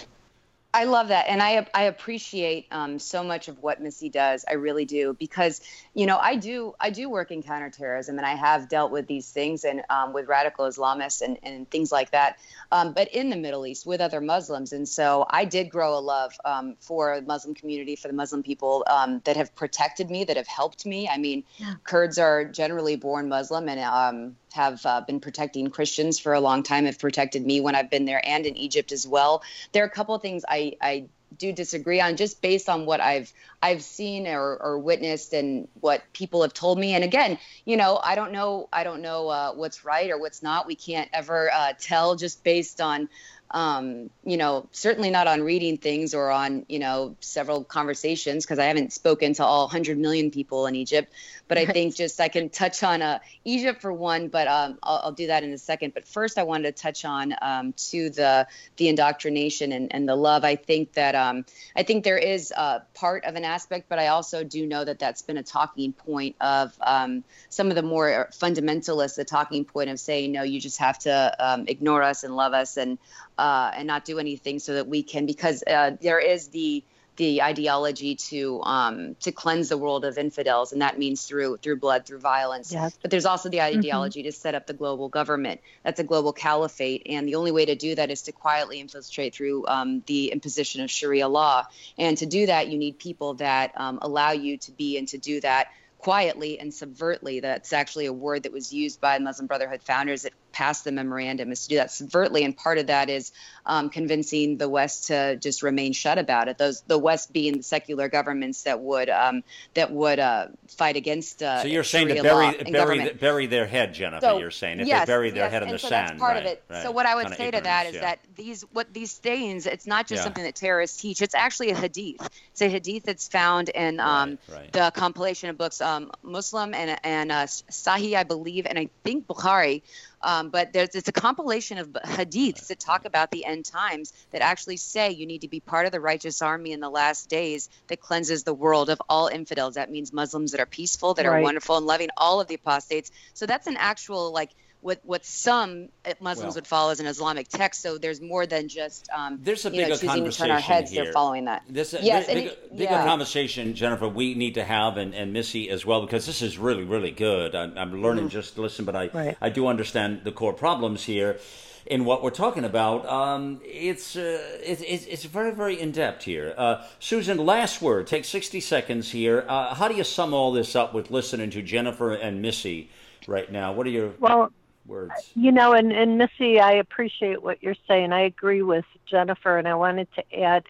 I love that, and I I appreciate um, so much of what Missy does. I really do because you know I do I do work in counterterrorism, and I have dealt with these things and um, with radical Islamists and and things like that. Um, but in the Middle East with other Muslims, and so I did grow a love um, for the Muslim community, for the Muslim people um, that have protected me, that have helped me. I mean, yeah. Kurds are generally born Muslim and um, have uh, been protecting Christians for a long time, have protected me when I've been there and in Egypt as well. There are a couple of things I, I do disagree on just based on what I've I've seen or, or witnessed and what people have told me. And again, you know, I don't know I don't know uh, what's right or what's not. We can't ever uh, tell just based on um, you know, certainly not on reading things or on, you know, several conversations because I haven't spoken to all 100 million people in Egypt. But I think just I can touch on uh, Egypt for one, but um, I'll, I'll, do that in a second. But first, I wanted to touch on um, to the the indoctrination and, and the love. I think that um, I think there is a part of an aspect, but I also do know that that's been a talking point of um, some of the more fundamentalists. The talking point of saying no, you just have to um, ignore us and love us and uh, and not do anything so that we can because uh, there is the the ideology to um, to cleanse the world of infidels, and that means through through blood, through violence. Yes. But there's also the mm-hmm. ideology mm-hmm. to set up the global government. That's a global caliphate, and the only way to do that is to quietly infiltrate through um, the imposition of Sharia law. And to do that, you need people that um, allow you to be and to do that quietly and subvertly. That's actually a word that was used by Muslim Brotherhood founders that passed the memorandum is to do that subvertly, and part of that is um, convincing the West to just remain shut about it. Those the West being the secular governments that would um, that would uh, fight against. Uh, so you're saying to bury bury, bury their head, Jennifer. So, you're saying if yes, they bury their yes, head in the so sand. That's part right, of it. Right. So what I would say to that is yeah. that these what these stains, it's not just yeah. something that terrorists teach. It's actually a hadith. It's a hadith that's found in um, right, the compilation of books um, Muslim and and uh, Sahih, I believe, and I think Bukhari. Um, but there's it's a compilation of hadiths that talk about the end times that actually say you need to be part of the righteous army in the last days that cleanses the world of all infidels. That means Muslims that are peaceful, that right. are wonderful and loving, all of the apostates. So that's an actual like what what some Muslims well, would follow as an Islamic text. So there's more than just um, there's a bigger know, choosing to turn our heads. Here. They're following that. This yes, big, bigger, it, bigger conversation, Jennifer. We need to have and, and Missy as well because this is really really good. I'm, I'm learning mm-hmm. just to listen, but I right. I do understand the core problems here in what we're talking about. Um, it's, uh, it, it's very, very in depth here. Uh, Susan, last word. Take 60 seconds here. Uh, how do you sum all this up with listening to Jennifer and Missy right now? What are your well? Words. You know, and, and Missy, I appreciate what you're saying. I agree with Jennifer, and I wanted to add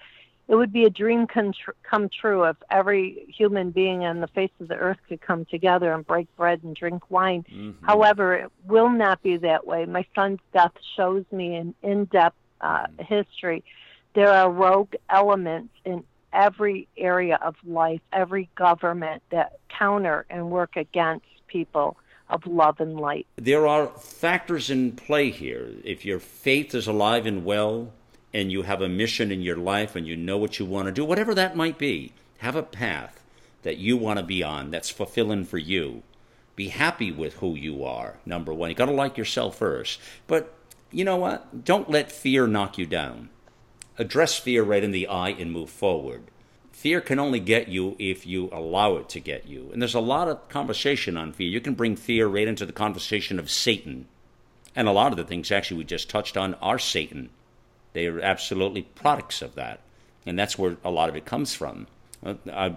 it would be a dream come, tr- come true if every human being on the face of the earth could come together and break bread and drink wine. Mm-hmm. However, it will not be that way. My son's death shows me an in depth uh, mm-hmm. history. There are rogue elements in every area of life, every government that counter and work against people of love and light. There are factors in play here. If your faith is alive and well, and you have a mission in your life and you know what you want to do, whatever that might be, have a path that you want to be on that's fulfilling for you. Be happy with who you are, number one. You got to like yourself first. But you know what? Don't let fear knock you down. Address fear right in the eye and move forward. Fear can only get you if you allow it to get you. And there's a lot of conversation on fear. You can bring fear right into the conversation of Satan. And a lot of the things actually we just touched on are Satan. They are absolutely products of that. And that's where a lot of it comes from. I,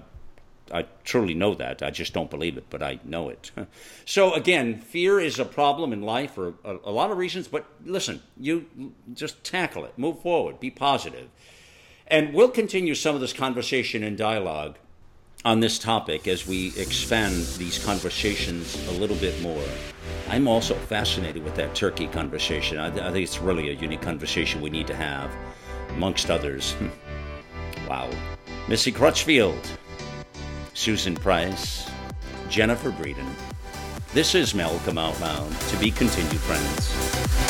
I truly know that. I just don't believe it, but I know it. so, again, fear is a problem in life for a, a lot of reasons, but listen, you just tackle it, move forward, be positive. And we'll continue some of this conversation and dialogue on this topic as we expand these conversations a little bit more. I'm also fascinated with that Turkey conversation. I, I think it's really a unique conversation we need to have, amongst others. Hmm. wow. Missy Crutchfield, Susan Price, Jennifer Breedon. This is Malcolm Out Loud. To be continued, friends.